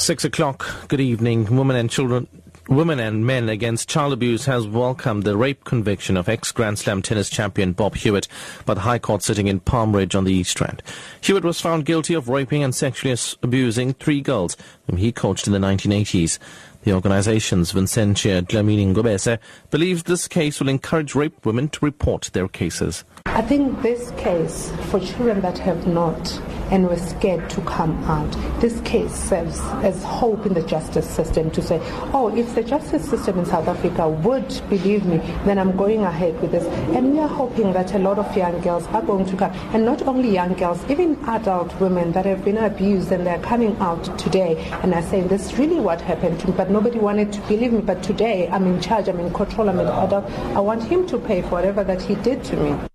Six o'clock. Good evening. Women and children, women and men against child abuse has welcomed the rape conviction of ex-Grand Slam tennis champion Bob Hewitt by the High Court sitting in Palm Ridge on the East Rand. Hewitt was found guilty of raping and sexually abusing three girls whom he coached in the 1980s. The organization's Vincentia Dlamini Ngobese believes this case will encourage raped women to report their cases. I think this case, for children that have not and were scared to come out, this case serves as hope in the justice system to say, oh, if the justice system in South Africa would believe me, then I'm going ahead with this. And we are hoping that a lot of young girls are going to come, and not only young girls, even adult women that have been abused and they're coming out today and are saying, this is really what happened to me, but nobody wanted to believe me. But today I'm in charge, I'm in control, I'm an adult. I want him to pay for whatever that he did to me.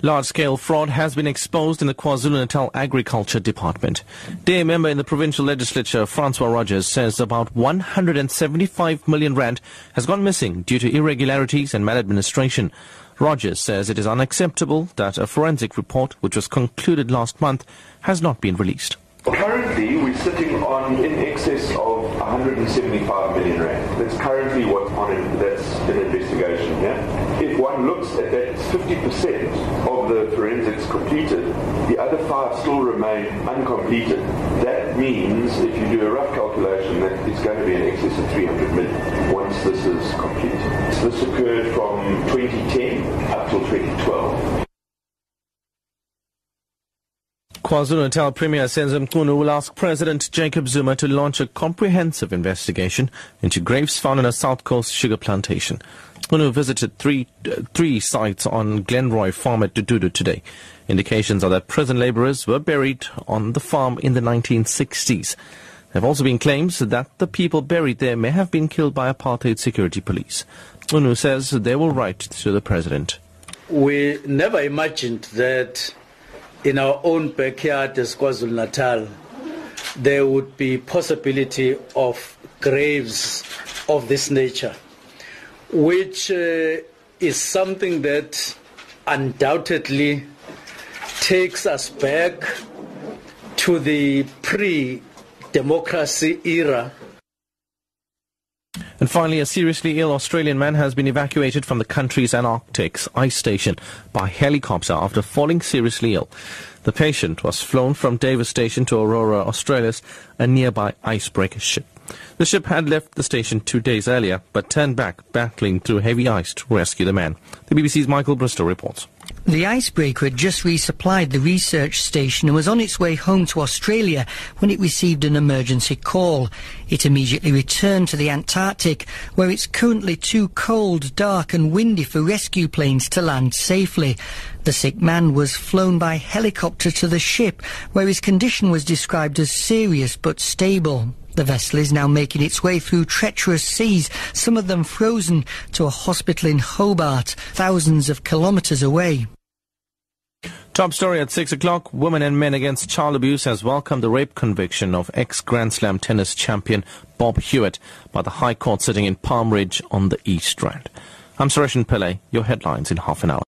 Large-scale fraud has been exposed in the KwaZulu-Natal Agriculture Department. DA member in the provincial legislature, Francois Rodgers, says about 175 million rand has gone missing due to irregularities and maladministration. Rodgers says it is unacceptable that a forensic report, which was concluded last month, has not been released. Currently, we're sitting on in excess of 175 million rand. That's currently what's on it, that's in investigation. Yeah. If one looks at that, 50% of the forensics completed. The other five still remain uncompleted. That means, if you do a rough calculation, that it's going to be in excess of 300 million once this is complete. So this occurred from 2010 up till 2012. KwaZulu-Natal Premier Senzo will ask President Jacob Zuma to launch a comprehensive investigation into graves found in a South Coast sugar plantation. Mchunu visited three, uh, three sites on Glenroy Farm at Dududu today. Indications are that prison laborers were buried on the farm in the 1960s. There have also been claims that the people buried there may have been killed by apartheid security police. Mchunu says they will write to the president. We never imagined that in our own backyard as KwaZulu Natal, there would be possibility of graves of this nature, which uh, is something that undoubtedly takes us back to the pre-democracy era and finally, a seriously ill Australian man has been evacuated from the country's Antarctic's ice station by helicopter after falling seriously ill. The patient was flown from Davis Station to Aurora Australis, a nearby icebreaker ship. The ship had left the station two days earlier, but turned back, battling through heavy ice to rescue the man. The BBC's Michael Bristow reports. The icebreaker had just resupplied the research station and was on its way home to Australia when it received an emergency call. It immediately returned to the Antarctic, where it's currently too cold, dark and windy for rescue planes to land safely. The sick man was flown by helicopter to the ship, where his condition was described as serious but stable. The vessel is now making its way through treacherous seas, some of them frozen, to a hospital in Hobart, thousands of kilometres away. Top story at 6 o'clock. Women and Men Against Child Abuse has welcomed the rape conviction of ex-Grand Slam tennis champion Bob Hewitt by the High Court sitting in Palm Ridge on the East Rand. I'm Suresh Pillay. Your headlines in half an hour.